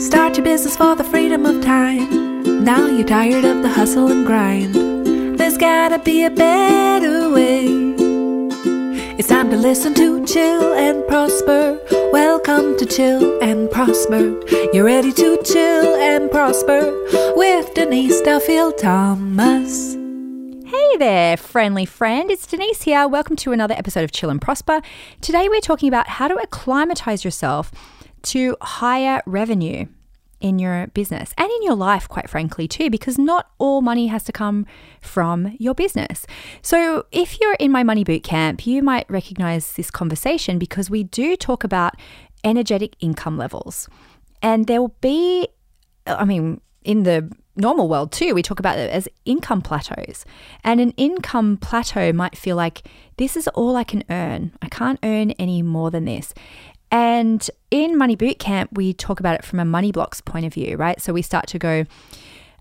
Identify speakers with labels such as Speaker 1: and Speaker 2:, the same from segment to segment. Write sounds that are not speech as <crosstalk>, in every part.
Speaker 1: Start your business for the freedom of time. Now you're tired of the hustle and grind. There's gotta be a better way. It's time to listen to Chill and Prosper. Welcome to Chill and Prosper. You're ready to chill and prosper with Denise Duffield Thomas.
Speaker 2: Hey there, friendly friend. It's Denise here. Welcome to another episode of Chill and Prosper. Today we're talking about how to acclimatize yourself to higher revenue in your business and in your life, quite frankly, too, because not all money has to come from your business. So, if you're in my money boot camp, you might recognize this conversation because we do talk about energetic income levels. And there will be, I mean, in the normal world too, we talk about it as income plateaus. And an income plateau might feel like this is all I can earn. I can't earn any more than this. And in Money Bootcamp, we talk about it from a money blocks point of view, right? So we start to go,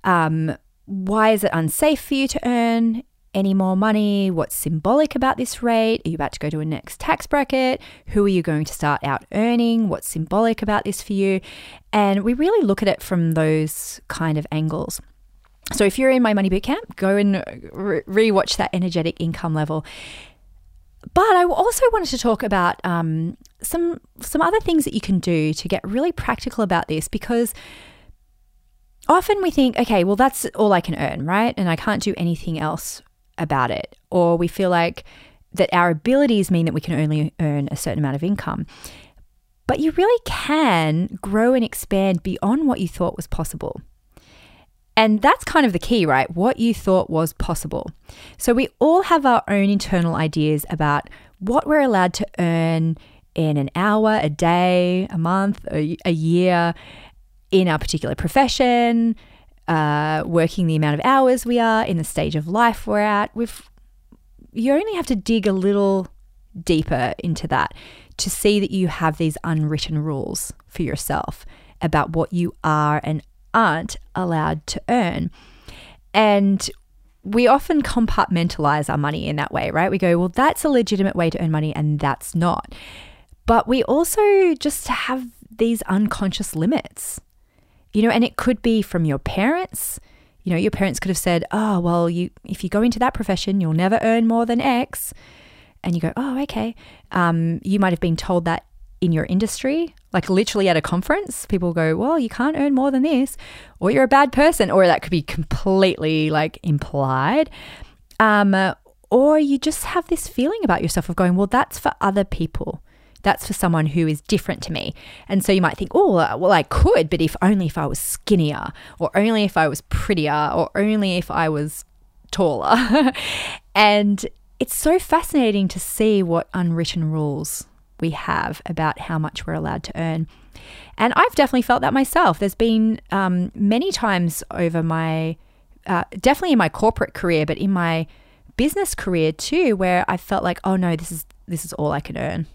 Speaker 2: um, why is it unsafe for you to earn any more money? What's symbolic about this rate? Are you about to go to a next tax bracket? Who are you going to start out earning? What's symbolic about this for you? And we really look at it from those kind of angles. So if you're in my money bootcamp, go and re watch that energetic income level. But I also wanted to talk about um, some some other things that you can do to get really practical about this because often we think, okay, well that's all I can earn, right? And I can't do anything else about it. Or we feel like that our abilities mean that we can only earn a certain amount of income. But you really can grow and expand beyond what you thought was possible. And that's kind of the key, right? What you thought was possible. So we all have our own internal ideas about what we're allowed to earn in an hour, a day, a month, a, a year in our particular profession, uh, working the amount of hours we are, in the stage of life we're at. We've, you only have to dig a little deeper into that to see that you have these unwritten rules for yourself about what you are and aren't allowed to earn. And we often compartmentalize our money in that way, right? We go, well, that's a legitimate way to earn money, and that's not. But we also just have these unconscious limits, you know, and it could be from your parents. You know, your parents could have said, oh, well, you if you go into that profession, you'll never earn more than X. And you go, oh, okay. Um, you might have been told that in your industry, like literally at a conference, people go, Well, you can't earn more than this, or you're a bad person, or that could be completely like implied. Um, or you just have this feeling about yourself of going, Well, that's for other people. That's for someone who is different to me. And so you might think, oh, well, I could, but if only if I was skinnier, or only if I was prettier, or only if I was taller. <laughs> and it's so fascinating to see what unwritten rules we have about how much we're allowed to earn. And I've definitely felt that myself. There's been um, many times over my, uh, definitely in my corporate career, but in my business career too, where I felt like, oh no, this is this is all I can earn.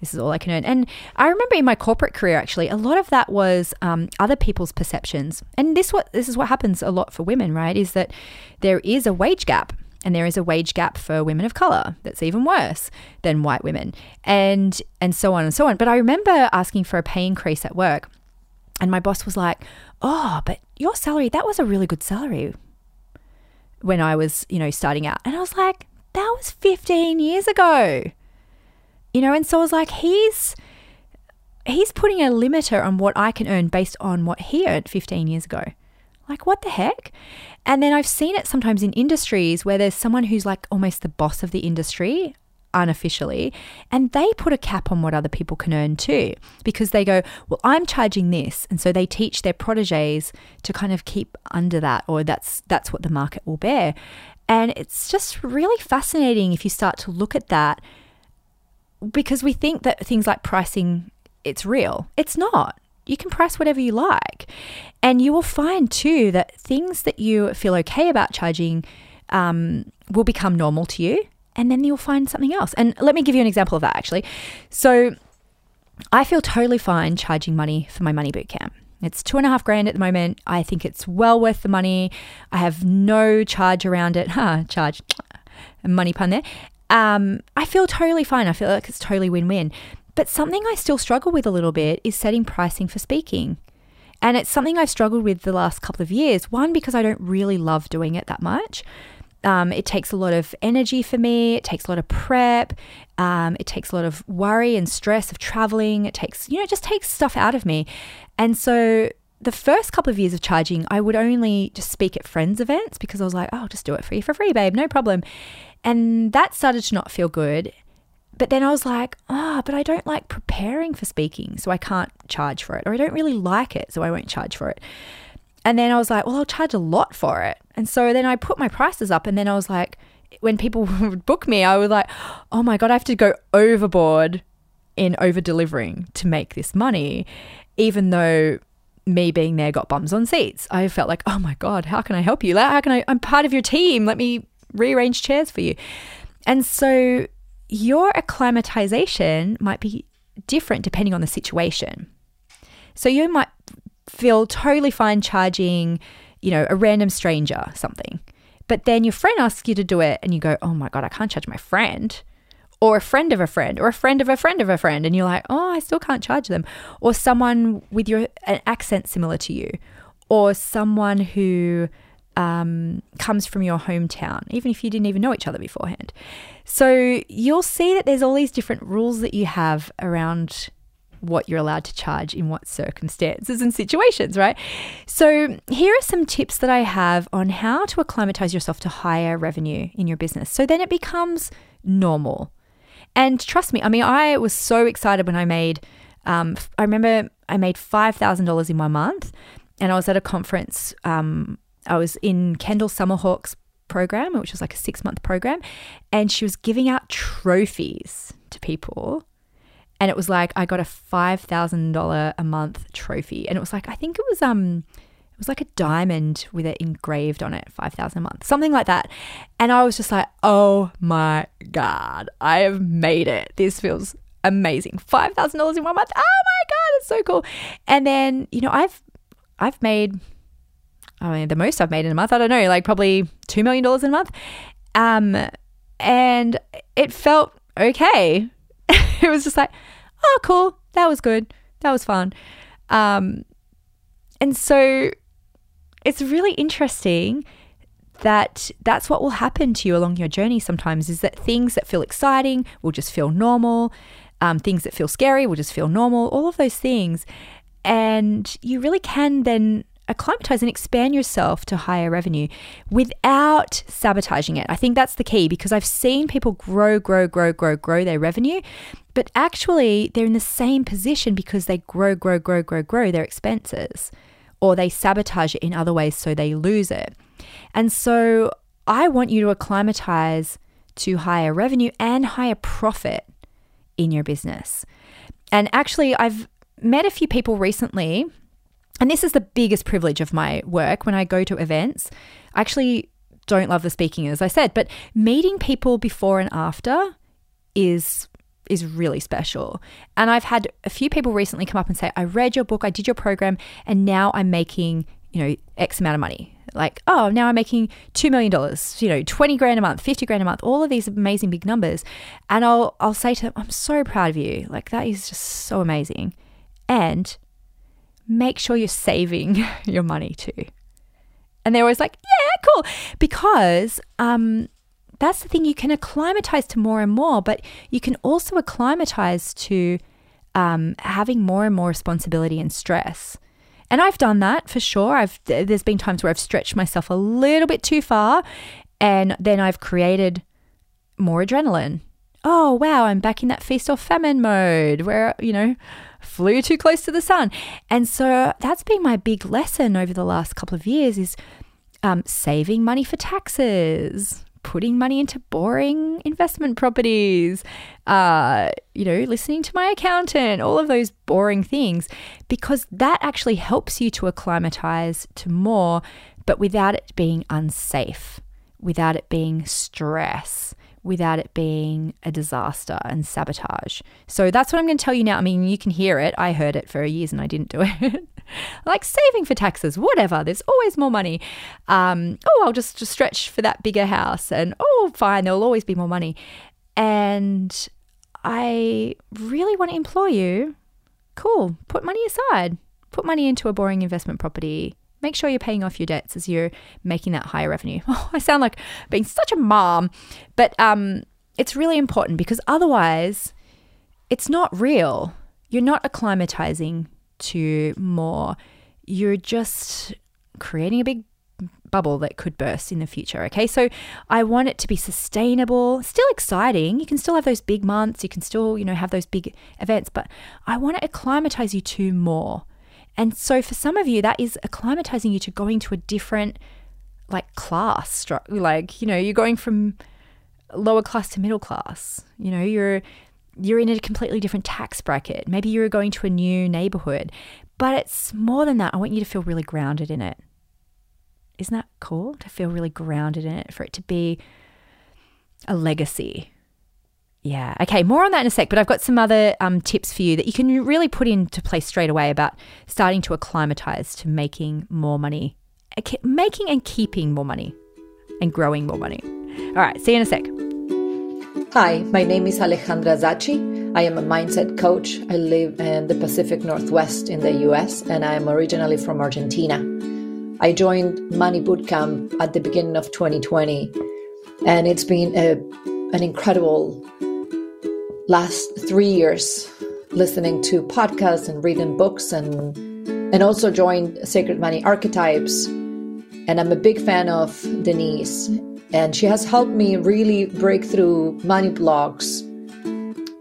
Speaker 2: This is all I can earn. And I remember in my corporate career, actually, a lot of that was um, other people's perceptions. And this what this is what happens a lot for women, right? Is that there is a wage gap and there is a wage gap for women of color that's even worse than white women. And and so on and so on. But i remember asking for a pay increase at work. And my boss was like oh but your salary that was a really good salary when i was you know starting out. And i was like that was 15 years ago. You know and so i was like he's he's putting a limiter on what i can earn based on what he earned 15 years ago like, what the heck? And then I've seen it sometimes in industries where there's someone who's like almost the boss of the industry unofficially, and they put a cap on what other people can earn too, because they go, Well, I'm charging this. And so they teach their proteges to kind of keep under that, or that's that's what the market will bear. And it's just really fascinating if you start to look at that because we think that things like pricing it's real. It's not you can price whatever you like. And you will find too that things that you feel okay about charging um, will become normal to you. And then you'll find something else. And let me give you an example of that actually. So I feel totally fine charging money for my money boot camp. It's two and a half grand at the moment. I think it's well worth the money. I have no charge around it. <laughs> Huh, charge. <tsk> Money pun there. Um, I feel totally fine. I feel like it's totally win win. But something I still struggle with a little bit is setting pricing for speaking. And it's something I've struggled with the last couple of years. One, because I don't really love doing it that much. Um, it takes a lot of energy for me. It takes a lot of prep. Um, it takes a lot of worry and stress of traveling. It takes, you know, it just takes stuff out of me. And so the first couple of years of charging, I would only just speak at friends' events because I was like, oh, I'll just do it for you for free, babe, no problem. And that started to not feel good. But then I was like, ah, oh, but I don't like preparing for speaking, so I can't charge for it. Or I don't really like it, so I won't charge for it. And then I was like, well, I'll charge a lot for it. And so then I put my prices up, and then I was like, when people <laughs> would book me, I was like, oh my God, I have to go overboard in over delivering to make this money, even though me being there got bums on seats. I felt like, oh my God, how can I help you? How can I? I'm part of your team. Let me rearrange chairs for you. And so your acclimatization might be different depending on the situation. So you might feel totally fine charging, you know, a random stranger something. But then your friend asks you to do it and you go, oh my God, I can't charge my friend. Or a friend of a friend, or a friend of a friend of a friend, and you're like, oh, I still can't charge them. Or someone with your an accent similar to you, or someone who um, comes from your hometown, even if you didn't even know each other beforehand. So you'll see that there's all these different rules that you have around what you're allowed to charge in what circumstances and situations, right? So, here are some tips that I have on how to acclimatize yourself to higher revenue in your business. So then it becomes normal. And trust me, I mean, I was so excited when I made, um, I remember I made $5,000 in one month and I was at a conference um, I was in Kendall Summerhawk's program, which was like a six month program, and she was giving out trophies to people. And it was like I got a five thousand dollar a month trophy, and it was like I think it was um it was like a diamond with it engraved on it, five thousand a month, something like that. And I was just like, oh my god, I have made it. This feels amazing. Five thousand dollars in one month. Oh my god, it's so cool. And then you know I've I've made I mean, the most I've made in a month, I don't know, like probably $2 million in a month. Um, and it felt okay. <laughs> it was just like, oh, cool. That was good. That was fun. Um, and so it's really interesting that that's what will happen to you along your journey sometimes is that things that feel exciting will just feel normal. Um, things that feel scary will just feel normal, all of those things. And you really can then acclimatize and expand yourself to higher revenue without sabotaging it. I think that's the key because I've seen people grow, grow, grow, grow, grow their revenue, but actually they're in the same position because they grow, grow, grow, grow, grow their expenses or they sabotage it in other ways so they lose it. And so I want you to acclimatize to higher revenue and higher profit in your business. And actually, I've met a few people recently and this is the biggest privilege of my work when I go to events. I actually don't love the speaking, as I said, but meeting people before and after is is really special. And I've had a few people recently come up and say, I read your book, I did your program, and now I'm making, you know, X amount of money. Like, oh, now I'm making $2 million, you know, 20 grand a month, 50 grand a month, all of these amazing big numbers. And I'll, I'll say to them, I'm so proud of you. Like, that is just so amazing. And make sure you're saving <laughs> your money too. And they're always like, yeah, cool. Because um, that's the thing, you can acclimatize to more and more, but you can also acclimatize to um, having more and more responsibility and stress. And I've done that for sure. I've there's been times where I've stretched myself a little bit too far, and then I've created more adrenaline. Oh wow, I'm back in that feast or famine mode where you know flew too close to the sun. And so that's been my big lesson over the last couple of years is um, saving money for taxes, putting money into boring investment properties, uh, you know, listening to my accountant, all of those boring things, because that actually helps you to acclimatize to more, but without it being unsafe, without it being stress without it being a disaster and sabotage. So that's what I'm going to tell you now. I mean, you can hear it. I heard it for years and I didn't do <laughs> it. like saving for taxes, whatever. There's always more money. Um, oh, I'll just, just stretch for that bigger house. And oh, fine, there'll always be more money. And I really want to implore you cool, put money aside. put money into a boring investment property. Make sure you're paying off your debts as you're making that higher revenue. <laughs> Oh, I sound like being such a mom, but um, it's really important because otherwise, it's not real. You're not acclimatizing to more. You're just creating a big bubble that could burst in the future. Okay, so I want it to be sustainable, still exciting. You can still have those big months, you can still, you know, have those big events, but I want to acclimatize you to more. And so for some of you, that is acclimatizing you to going to a different like class, like, you know, you're going from lower class to middle class. You know, you're you're in a completely different tax bracket. Maybe you're going to a new neighborhood. But it's more than that. I want you to feel really grounded in it. Isn't that cool to feel really grounded in it, for it to be a legacy? Yeah. Okay. More on that in a sec, but I've got some other um, tips for you that you can really put into place straight away about starting to acclimatize to making more money, making and keeping more money, and growing more money. All right. See you in a sec.
Speaker 3: Hi, my name is Alejandra Zachi. I am a mindset coach. I live in the Pacific Northwest in the US, and I am originally from Argentina. I joined Money Bootcamp at the beginning of 2020, and it's been a, an incredible last three years listening to podcasts and reading books and and also joined Sacred Money Archetypes. And I'm a big fan of Denise, and she has helped me really break through money blocks.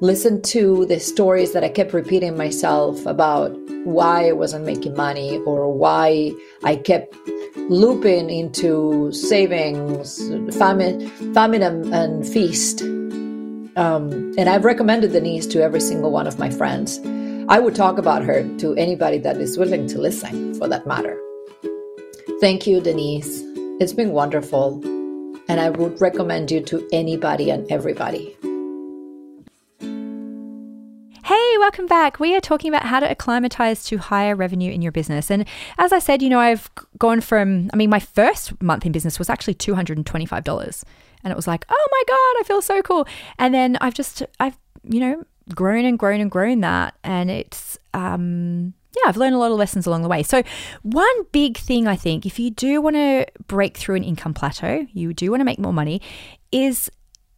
Speaker 3: Listen to the stories that I kept repeating myself about why I wasn't making money or why I kept looping into savings, famine, famine and, and feast. Um, and I've recommended Denise to every single one of my friends. I would talk about her to anybody that is willing to listen, for that matter. Thank you, Denise. It's been wonderful. And I would recommend you to anybody and everybody.
Speaker 2: Hey, welcome back. We are talking about how to acclimatize to higher revenue in your business. And as I said, you know, I've gone from, I mean, my first month in business was actually $225. And it was like, oh my God, I feel so cool. And then I've just, I've, you know, grown and grown and grown that. And it's, um, yeah, I've learned a lot of lessons along the way. So, one big thing I think, if you do want to break through an income plateau, you do want to make more money, is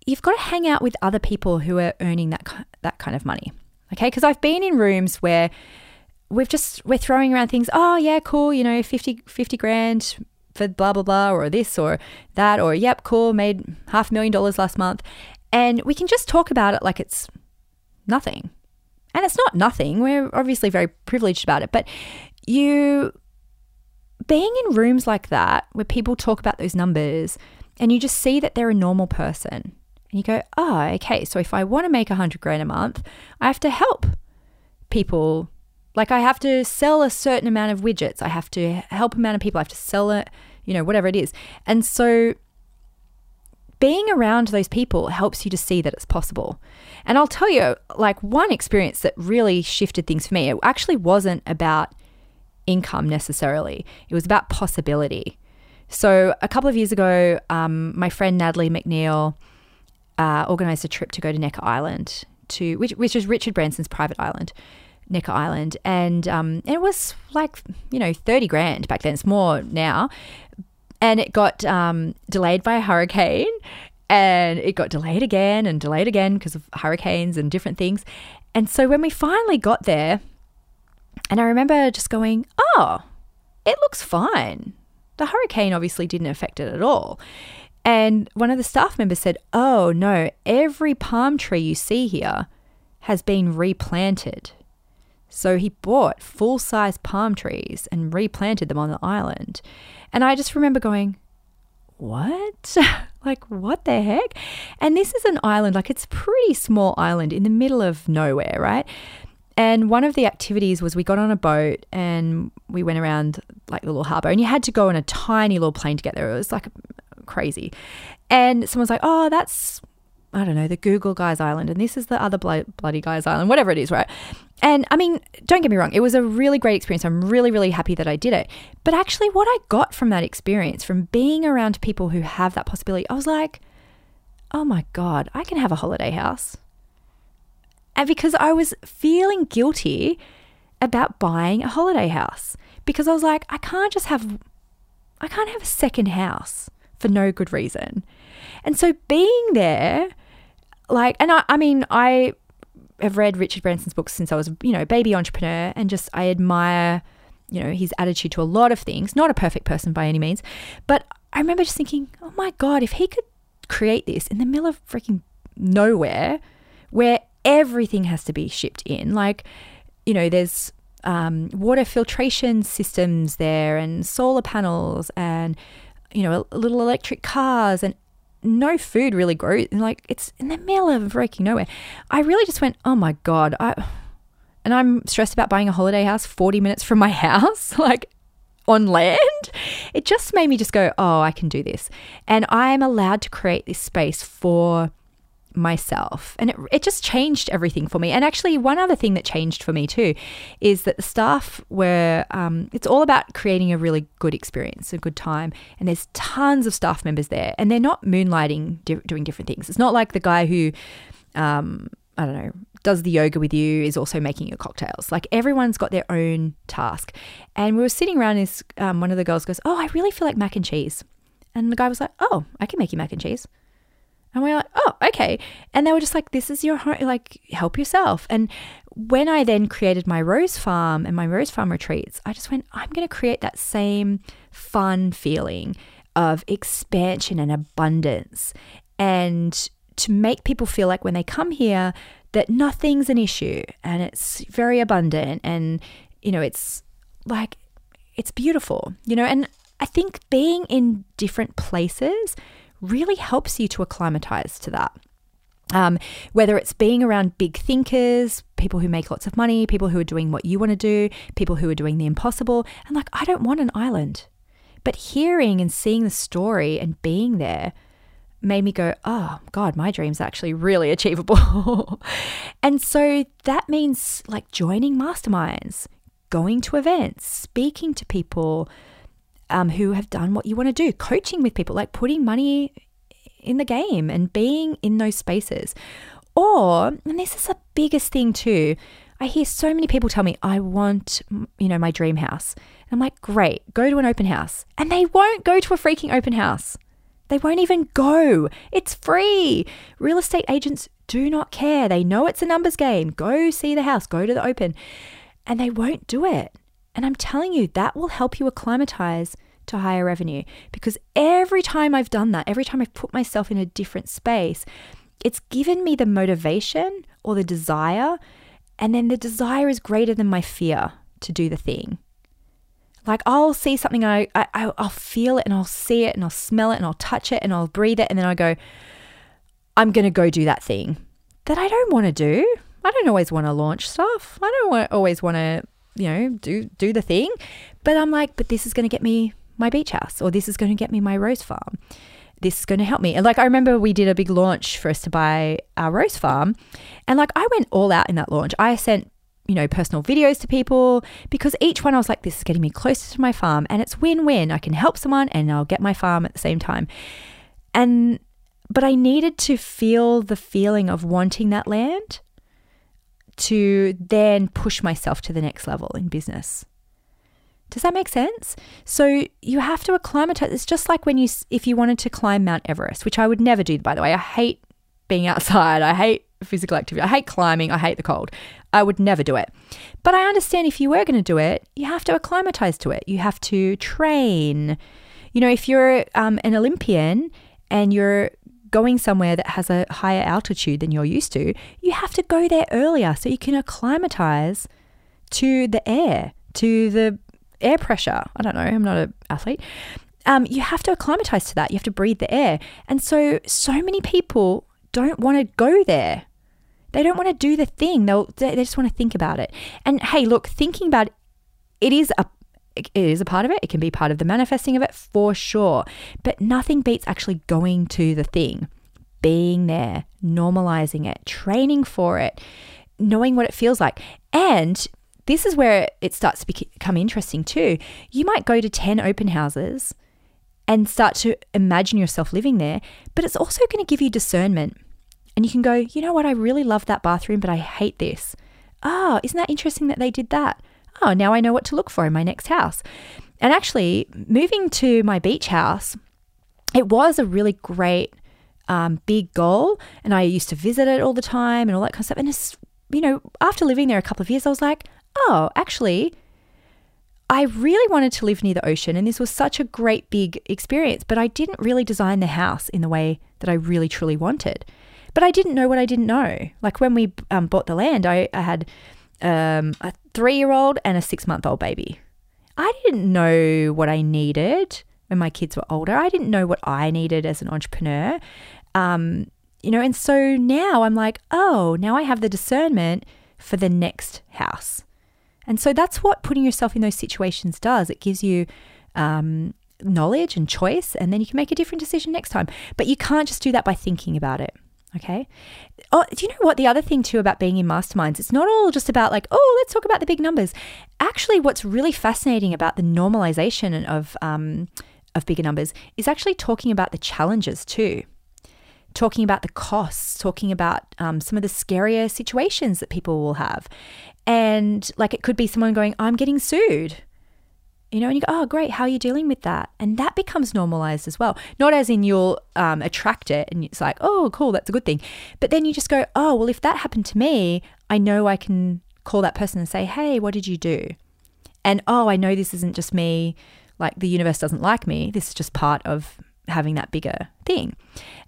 Speaker 2: you've got to hang out with other people who are earning that that kind of money. Okay. Because I've been in rooms where we've just, we're throwing around things. Oh, yeah, cool. You know, 50, 50 grand for blah, blah, blah, or this or that, or yep, cool, made half a million dollars last month. And we can just talk about it like it's nothing. And it's not nothing. We're obviously very privileged about it. But you, being in rooms like that where people talk about those numbers and you just see that they're a normal person and you go, oh, okay, so if I want to make a hundred grand a month, I have to help people. Like I have to sell a certain amount of widgets. I have to help a amount of people. I have to sell it, you know, whatever it is. And so being around those people helps you to see that it's possible. And I'll tell you, like one experience that really shifted things for me, it actually wasn't about income necessarily. It was about possibility. So a couple of years ago, um, my friend Natalie MacNeil, uh, organized a trip to go to Necker Island, to which which is Richard Branson's private island, Necker Island, and um, it was like you know thirty grand back then. It's more now, and it got um, delayed by a hurricane, and it got delayed again and delayed again because of hurricanes and different things. And so when we finally got there, and I remember just going, oh, it looks fine. The hurricane obviously didn't affect it at all. And one of the staff members said, Oh, no, every palm tree you see here has been replanted. So he bought full size palm trees and replanted them on the island. And I just remember going, What? <laughs> like, what the heck? And this is an island, like, it's a pretty small island in the middle of nowhere, right? And one of the activities was we got on a boat and we went around like the little harbour, and you had to go on a tiny little plane to get there. It was like crazy. And someone's like, oh, that's, I don't know, the Google Guys Island, and this is the other bloody Guys Island, whatever it is, right? And I mean, don't get me wrong, it was a really great experience. I'm really, really happy that I did it. But actually, what I got from that experience, from being around people who have that possibility, I was like, oh my God, I can have a holiday house. And because I was feeling guilty about buying a holiday house because I was like, I can't just have, I can't have a second house for no good reason. And so being there, like, and I, I mean, I have read Richard Branson's books since I was, you know, baby entrepreneur and just I admire, you know, his attitude to a lot of things. Not a perfect person by any means, but I remember just thinking, oh my God, if he could create this in the middle of freaking nowhere where everything has to be shipped in, like, you know, there's um, water filtration systems there and solar panels and, you know, little electric cars and no food really grows. Like it's in the middle of freaking nowhere. I really just went, oh my God. I, and I'm stressed about buying a holiday house 40 minutes from my <laughs> house, like on land. It just made me just go, oh, I can do this. And I'm allowed to create this space for myself. And it, it just changed everything for me. And actually, one other thing that changed for me too is that the staff were, um, it's all about creating a really good experience, a good time. And there's tons of staff members there, and they're not moonlighting di- doing different things. It's not like the guy who, um, I don't know, does the yoga with you is also making your cocktails. Like everyone's got their own task. And we were sitting around, this um, one of the girls goes, Oh, I really feel like mac and cheese. And the guy was like, Oh, I can make you mac and cheese. And we are like, oh, okay. And they were just like, this is your home, like, help yourself. And when I then created my rose farm and my rose farm retreats, I just went, I'm going to create that same fun feeling of expansion and abundance. And to make people feel like when they come here, that nothing's an issue and it's very abundant and, you know, it's like, it's beautiful, you know, and I think being in different places really helps you to acclimatize to that. Um, whether it's being around big thinkers, people who make lots of money, people who are doing what you want to do, people who are doing the impossible. And like, I don't want an island. But hearing and seeing the story and being there made me go, oh, God, my dream's actually really <laughs> achievable. and so that means like joining masterminds, going to events, speaking to people, um, who have done what you want to do, coaching with people, like putting money in the game and being in those spaces. Or, and this is the biggest thing too, I hear so many people tell me, I want, you know, my dream house. And I'm like, great, go to an open house. And they won't go to a freaking open house. They won't even go. It's free. Real estate agents do not care. They know it's a numbers game. Go see the house, go to the open. And they won't do it. And I'm telling you, that will help you acclimatize to higher revenue because every time I've done that, every time I've put myself in a different space, it's given me the motivation or the desire. And then the desire is greater than my fear to do the thing. Like I'll see something, I, I I'll feel it, and I'll see it, and I'll smell it, and I'll touch it, and I'll breathe it, and then I go, I'm gonna go do that thing that I don't want to do. I don't always want to launch stuff. I don't always want to you know, do do the thing. But I'm like, but this is going to get me my beach house, or this is going to get me my rose farm. This is going to help me. And like, I remember we did a big launch for us to buy our rose farm, and like, I went all out in that launch. I sent you know, personal videos to people because each one I was like, this is getting me closer to my farm and it's win win. I can help someone and I'll get my farm at the same time. And, but I needed to feel the feeling of wanting that land to then push myself to the next level in business. Does that make sense? So you have to acclimatize. It's just like when you, if you wanted to climb Mount Everest, which I would never do, by the way. I hate being outside. I hate physical activity. I hate climbing. I hate the cold. I would never do it. But I understand if you were going to do it, you have to acclimatize to it. You have to train. You know, if you're um, an Olympian and you're going somewhere that has a higher altitude than you're used to, you have to go there earlier so you can acclimatize to the air, to the air pressure. I don't know, I'm not an athlete. Um, you have to acclimatize to that. You have to breathe the air. And so, so many people don't want to go there. They don't want to do the thing. They'll, they just want to think about it. And hey, look, thinking about it, it is a it is a part of it. It can be part of the manifesting of it for sure. But nothing beats actually going to the thing, being there, normalizing it, training for it, knowing what it feels like. And this is where it starts to become interesting too. You might go to 10 open houses and start to imagine yourself living there, but it's also going to give you discernment. And you can go, you know what, I really love that bathroom, but I hate this. Oh, isn't that interesting that they did that? Oh, now I know what to look for in my next house. And actually, moving to my beach house, it was a really great um, big goal. And I used to visit it all the time and all that kind of stuff. And it's, you know, after living there a couple of years, I was like, oh, actually, I really wanted to live near the ocean, and this was such a great big experience, but I didn't really design the house in the way that I really truly wanted. But I didn't know what I didn't know. Like when we um, bought the land, I, I had um, a three year old and a six month old baby. I didn't know what I needed when my kids were older. I didn't know what I needed as an entrepreneur. Um, you know, and so now I'm like, oh, now I have the discernment for the next house. And so that's what putting yourself in those situations does. It gives you um, knowledge and choice, and then you can make a different decision next time. But you can't just do that by thinking about it. Okay. Oh, do you know what? The other thing too about being in masterminds, it's not all just about like, oh, let's talk about the big numbers. Actually, what's really fascinating about the normalization of um, of bigger numbers is actually talking about the challenges too talking about the costs, talking about um, some of the scarier situations that people will have. And like it could be someone going, I'm getting sued. You know, and you go, oh, great, how are you dealing with that? And that becomes normalized as well. Not as in you'll um, attract it and it's like, oh, cool, that's a good thing. But then you just go, oh, well, if that happened to me, I know I can call that person and say, hey, what did you do? And oh, I know this isn't just me, like the universe doesn't like me. This is just part of having that bigger thing.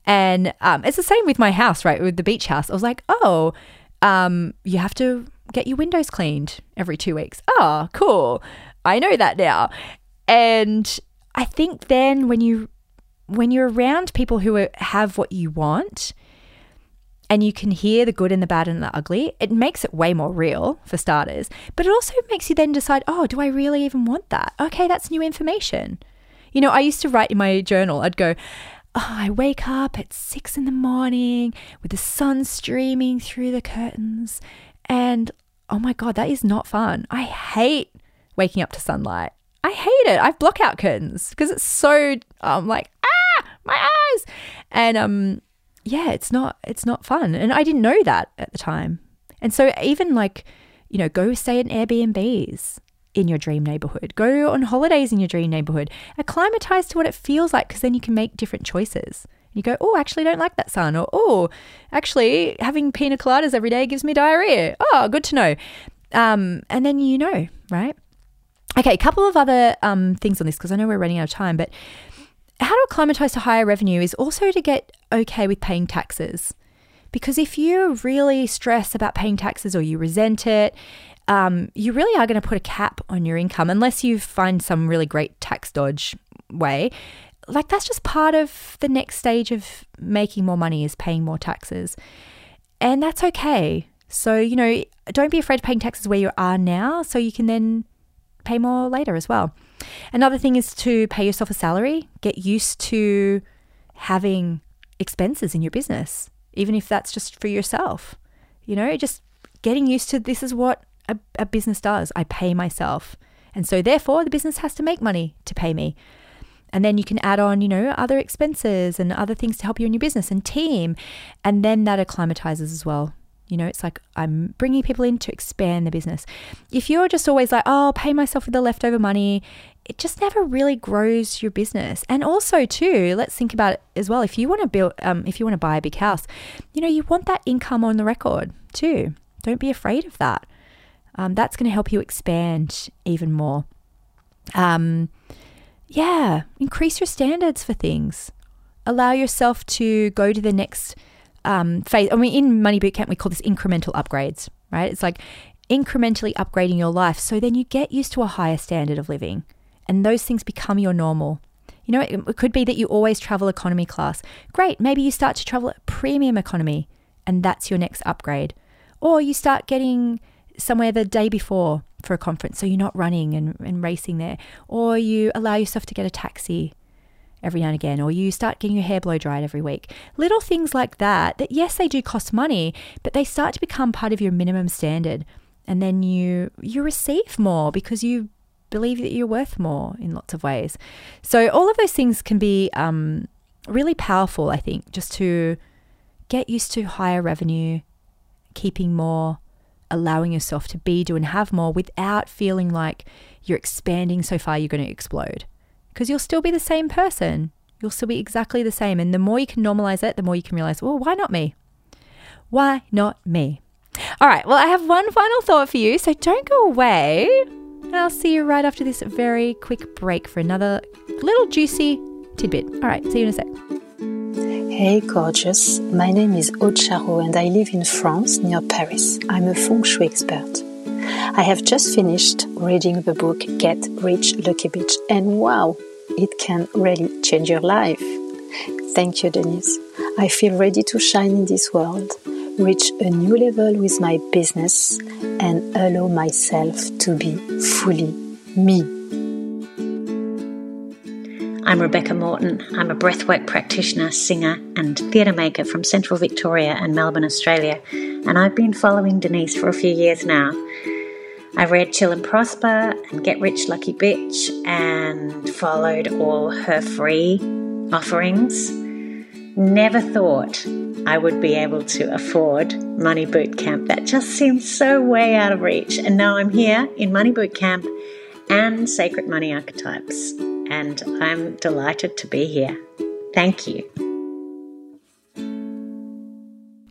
Speaker 2: And um, it's the same with my house, right? With the beach house. I was like, oh, um, you have to get your windows cleaned every two weeks. Oh, cool. I know that now. And I think then when you when you're around people who are, have what you want and you can hear the good and the bad and the ugly, it makes it way more real for starters. But it also makes you then decide, oh, do I really even want that? Okay, that's new information. You know, I used to write in my journal, I'd go, oh, I wake up at six in the morning with the sun streaming through the curtains. And oh my God, that is not fun. I hate waking up to sunlight. I hate it. I have blockout curtains because it's so, I'm like, ah, my eyes. And um, yeah, it's not, it's not fun. And I didn't know that at the time. And so even like, you know, go stay in Airbnbs in your dream neighborhood. Go on holidays in your dream neighborhood. Acclimatize to what it feels like because then you can make different choices. You go, oh, actually, don't like that sun. Or, oh, actually, having pina coladas every day gives me diarrhea. Oh, good to know. Um, and then you know, right? Okay, a couple of other um, things on this because I know we're running out of time, but how to acclimatize to higher revenue is also to get okay with paying taxes. Because if you really stress about paying taxes or you resent it, um, you really are going to put a cap on your income unless you find some really great tax dodge way. Like that's just part of the next stage of making more money is paying more taxes. And that's okay. So, you know, don't be afraid of paying taxes where you are now so you can then pay more later as well. Another thing is to pay yourself a salary, get used to having expenses in your business, even if that's just for yourself. You know, just getting used to this is what a, a business does. I pay myself. And so, therefore, the business has to make money to pay me. And then you can add on, you know, other expenses and other things to help you in your business and team. And then that acclimatizes as well. You know, it's like I'm bringing people in to expand the business. If you're just always like, oh, I'll pay myself with the leftover money, it just never really grows your business. And also, too, let's think about it as well. If you want to build, um, if you want to buy a big house, you know, you want that income on the record too. Don't be afraid of that um, that's going to help you expand even more. Um, yeah, increase your standards for things. Allow yourself to go to the next um, phase. I mean, in Money Bootcamp, we call this incremental upgrades, right? It's like incrementally upgrading your life. So then you get used to a higher standard of living, and those things become your normal. You know, it, it could be that you always travel economy class. Great. Maybe you start to travel premium economy, and that's your next upgrade. Or you start getting somewhere the day before for a conference so you're not running and, and racing there. Or you allow yourself to get a taxi every now and again, or you start getting your hair blow dried every week. Little things like that, that yes, they do cost money, but they start to become part of your minimum standard. And then you you receive more because you believe that you're worth more in lots of ways. So all of those things can be um, really powerful, I think, just to get used to higher revenue, keeping more allowing yourself to be, do, and have more without feeling like you're expanding so far you're going to explode. Because you'll still be the same person. You'll still be exactly the same. And the more you can normalize it, the more you can realize, well, why not me? Why not me? All right, well, I have one final thought for you, so don't go away. And I'll see you right after this very quick break for another little juicy tidbit. All right, see you in a sec.
Speaker 4: Hey, gorgeous. My name is Aude Charot and I live in France near Paris. I'm a feng shui expert. I have just finished reading the book Get Rich Lucky Bitch, and wow, it can really change your life. Thank you, Denise. I feel ready to shine in this world, reach a new level with my business, and allow myself to be fully me.
Speaker 5: I'm Rebecca Morton. I'm a breathwork practitioner, singer, and theatre maker from Central Victoria and Melbourne, Australia, and I've been following Denise for a few years now. I read Chill and Prosper and Get Rich Lucky Bitch and followed all her free offerings. Never thought I would be able to afford Money Boot Camp. That just seemed so way out of reach. And now I'm here in Money Boot Camp and Sacred Money Archetypes. And I'm delighted to be here. Thank you.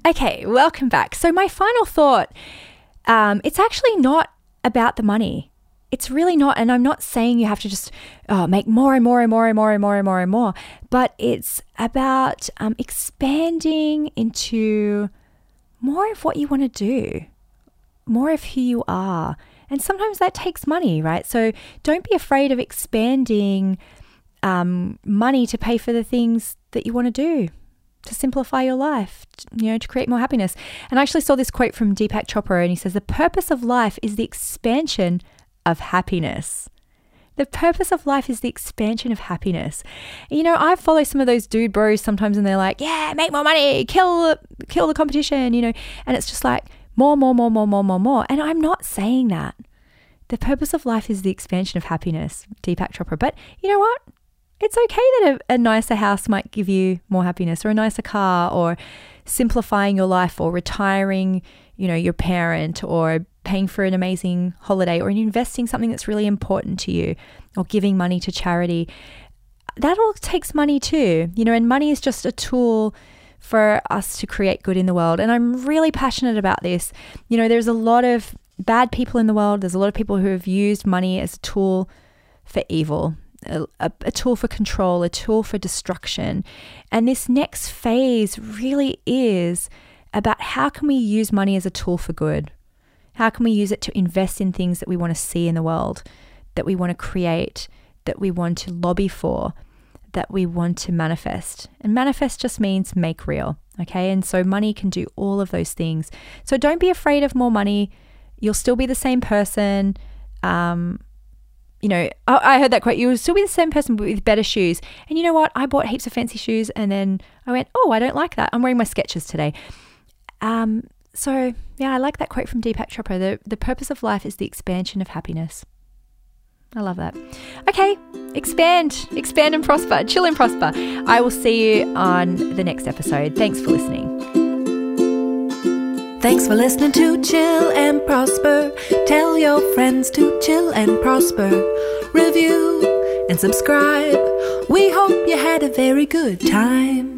Speaker 2: Okay, welcome back. So, my final thought um, it's actually not about the money. It's really not. And I'm not saying you have to just oh, make more and more and more and more and more and more and more, but it's about um, expanding into more of what you want to do, more of who you are. And sometimes that takes money, right? So don't be afraid of expanding um, money to pay for the things that you want to do to simplify your life, you know, to create more happiness. And I actually saw this quote from Deepak Chopra, and he says, The purpose of life is the expansion of happiness. The purpose of life is the expansion of happiness. You know, I follow some of those dude bros sometimes and they're like, yeah, make more money, kill kill the competition, you know. And it's just like more, more, more, more, more, more, more. And I'm not saying that. The purpose of life is the expansion of happiness, Deepak Chopra. But you know what? It's okay that a, a nicer house might give you more happiness or a nicer car or simplifying your life or retiring, you know, your parent or paying for an amazing holiday or investing something that's really important to you or giving money to charity. That all takes money too, you know, and money is just a tool for us to create good in the world. And I'm really passionate about this. You know, there's a lot of bad people in the world, there's a lot of people who have used money as a tool for evil. A, a, tool for control, a tool for destruction. And this next phase really is about how can we use money as a tool for good? How can we use it to invest in things that we want to see in the world, that we want to create, that we want to lobby for, that we want to manifest? And manifest just means make real. Okay. And so money can do all of those things. So don't be afraid of more money. You'll still be the same person. Um, you know, I heard that quote. You will still be the same person, but with better shoes. And you know what? I bought heaps of fancy shoes, and then I went, "Oh, I don't like that. I'm wearing my Skechers today." Um, so, yeah, I like that quote from Deepak Chopra the, the purpose of life is the expansion of happiness. I love that. Okay, expand, expand and prosper, chill and prosper. I will see you on the next episode. Thanks for listening.
Speaker 1: Thanks for listening to Chill and Prosper. Tell your friends to chill and prosper. Review and subscribe. We hope you had a very good time.